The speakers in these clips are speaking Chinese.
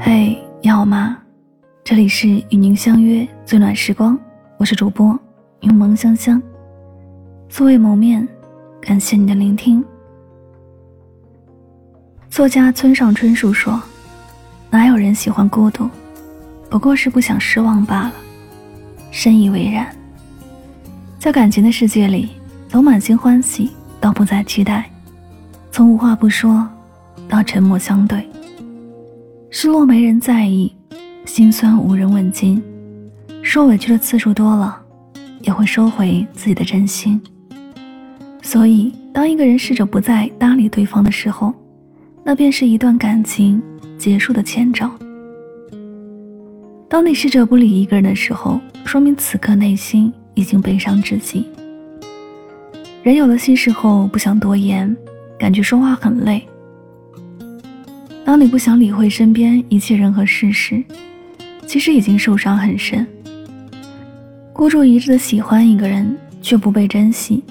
嘿，你好吗？这里是与您相约最暖时光，我是主播柠檬香香。素未谋面，感谢你的聆听。作家村上春树说：“哪有人喜欢孤独？不过是不想失望罢了。”深以为然。在感情的世界里，从满心欢喜到不再期待，从无话不说到沉默相对，失落没人在意。心酸无人问津，受委屈的次数多了，也会收回自己的真心。所以，当一个人试着不再搭理对方的时候，那便是一段感情结束的前兆。当你试着不理一个人的时候，说明此刻内心已经悲伤至极。人有了心事后，不想多言，感觉说话很累。当你不想理会身边一切人和事时，其实已经受伤很深，孤注一掷的喜欢一个人却不被珍惜，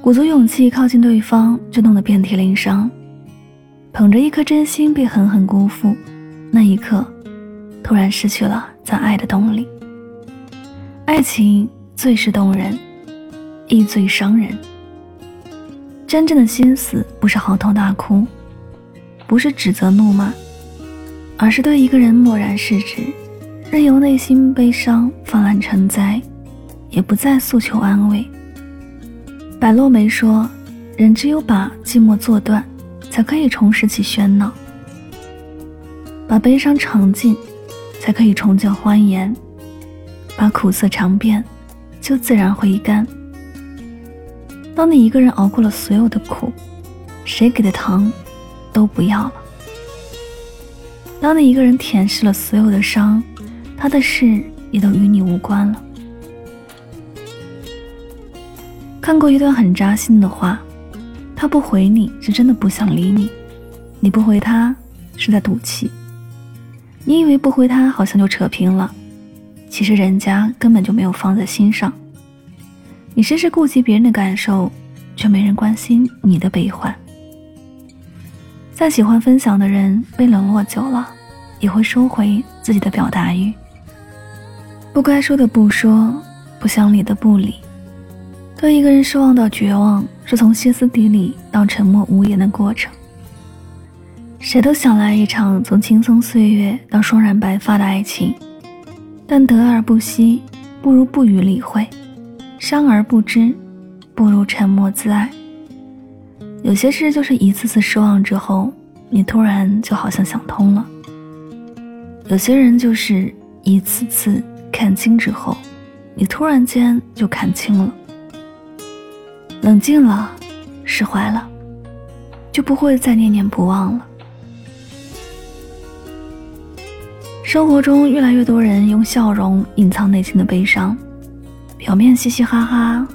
鼓足勇气靠近对方就弄得遍体鳞伤，捧着一颗真心被狠狠辜负，那一刻，突然失去了再爱的动力。爱情最是动人，亦最伤人。真正的心死不是嚎啕大哭，不是指责怒骂，而是对一个人漠然视之。任由内心悲伤泛滥成灾，也不再诉求安慰。白落梅说：“人只有把寂寞做断，才可以重拾起喧闹；把悲伤尝尽，才可以重见欢颜；把苦涩尝遍，就自然会干。当你一个人熬过了所有的苦，谁给的糖都不要了；当你一个人舔舐了所有的伤，他的事也都与你无关了。看过一段很扎心的话，他不回你是真的不想理你，你不回他是在赌气。你以为不回他好像就扯平了，其实人家根本就没有放在心上。你事事顾及别人的感受，却没人关心你的悲欢。再喜欢分享的人，被冷落久了，也会收回自己的表达欲。不该说的不说，不想理的不理。对一个人失望到绝望，是从歇斯底里到沉默无言的过程。谁都想来一场从青葱岁月到霜染白发的爱情，但得而不惜，不如不予理会；伤而不知，不如沉默自爱。有些事就是一次次失望之后，你突然就好像想通了；有些人就是一次次。看清之后，你突然间就看清了，冷静了，释怀了，就不会再念念不忘了。生活中越来越多人用笑容隐藏内心的悲伤，表面嘻嘻哈哈，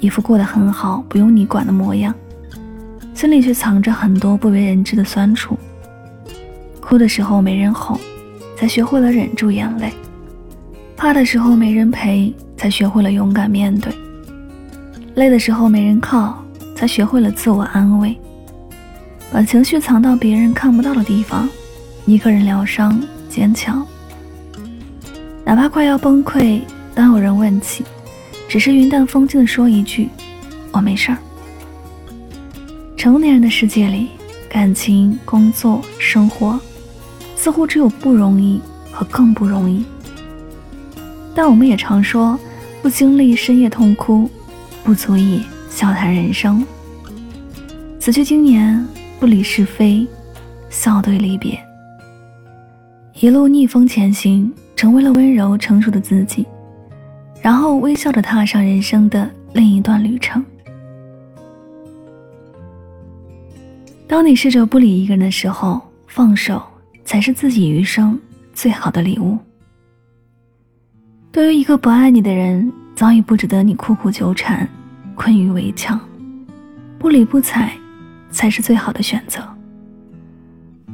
一副过得很好、不用你管的模样，心里却藏着很多不为人知的酸楚。哭的时候没人哄，才学会了忍住眼泪。怕的时候没人陪，才学会了勇敢面对；累的时候没人靠，才学会了自我安慰。把情绪藏到别人看不到的地方，一个人疗伤坚强。哪怕快要崩溃，当有人问起，只是云淡风轻的说一句：“我没事儿。”成年人的世界里，感情、工作、生活，似乎只有不容易和更不容易。但我们也常说，不经历深夜痛哭，不足以笑谈人生。此去经年，不理是非，笑对离别。一路逆风前行，成为了温柔成熟的自己，然后微笑着踏上人生的另一段旅程。当你试着不理一个人的时候，放手才是自己余生最好的礼物。对于一个不爱你的人，早已不值得你苦苦纠缠、困于围墙，不理不睬，才是最好的选择。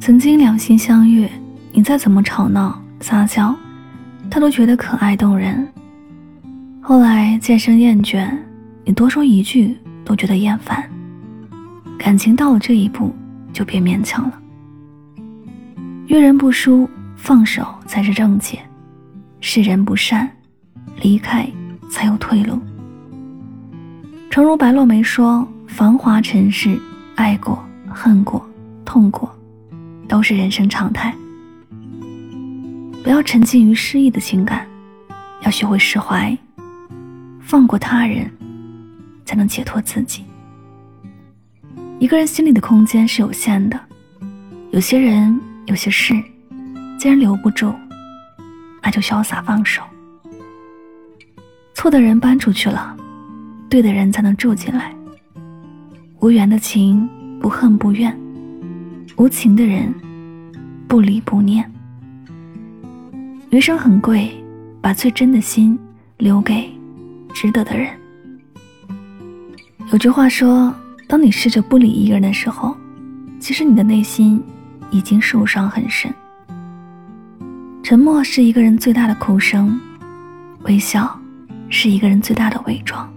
曾经两心相悦，你再怎么吵闹撒娇，他都觉得可爱动人。后来渐生厌倦，你多说一句都觉得厌烦。感情到了这一步，就别勉强了。遇人不淑，放手才是正解；是人不善，离开才有退路。诚如白落梅说：“繁华尘世，爱过、恨过、痛过，都是人生常态。不要沉浸于失意的情感，要学会释怀，放过他人，才能解脱自己。一个人心里的空间是有限的，有些人、有些事，既然留不住，那就潇洒放手。错的人搬出去了。”对的人才能住进来。无缘的情，不恨不怨；无情的人，不理不念。余生很贵，把最真的心留给值得的人。有句话说：当你试着不理一个人的时候，其实你的内心已经受伤很深。沉默是一个人最大的哭声，微笑是一个人最大的伪装。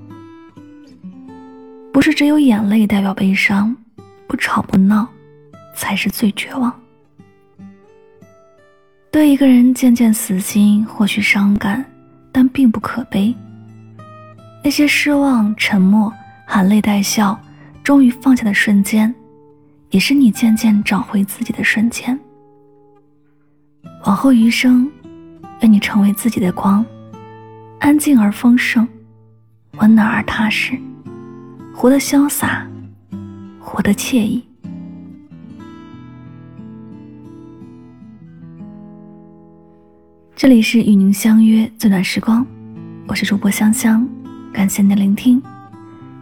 不是只有眼泪代表悲伤，不吵不闹，才是最绝望。对一个人渐渐死心，或许伤感，但并不可悲。那些失望、沉默、含泪带笑，终于放下的瞬间，也是你渐渐找回自己的瞬间。往后余生，愿你成为自己的光，安静而丰盛，温暖而踏实。活得潇洒，活得惬意。这里是与您相约最暖时光，我是主播香香，感谢您的聆听。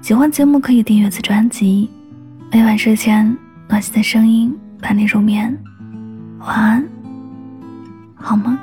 喜欢节目可以订阅此专辑，每晚睡前暖心的声音伴你入眠。晚安，好吗。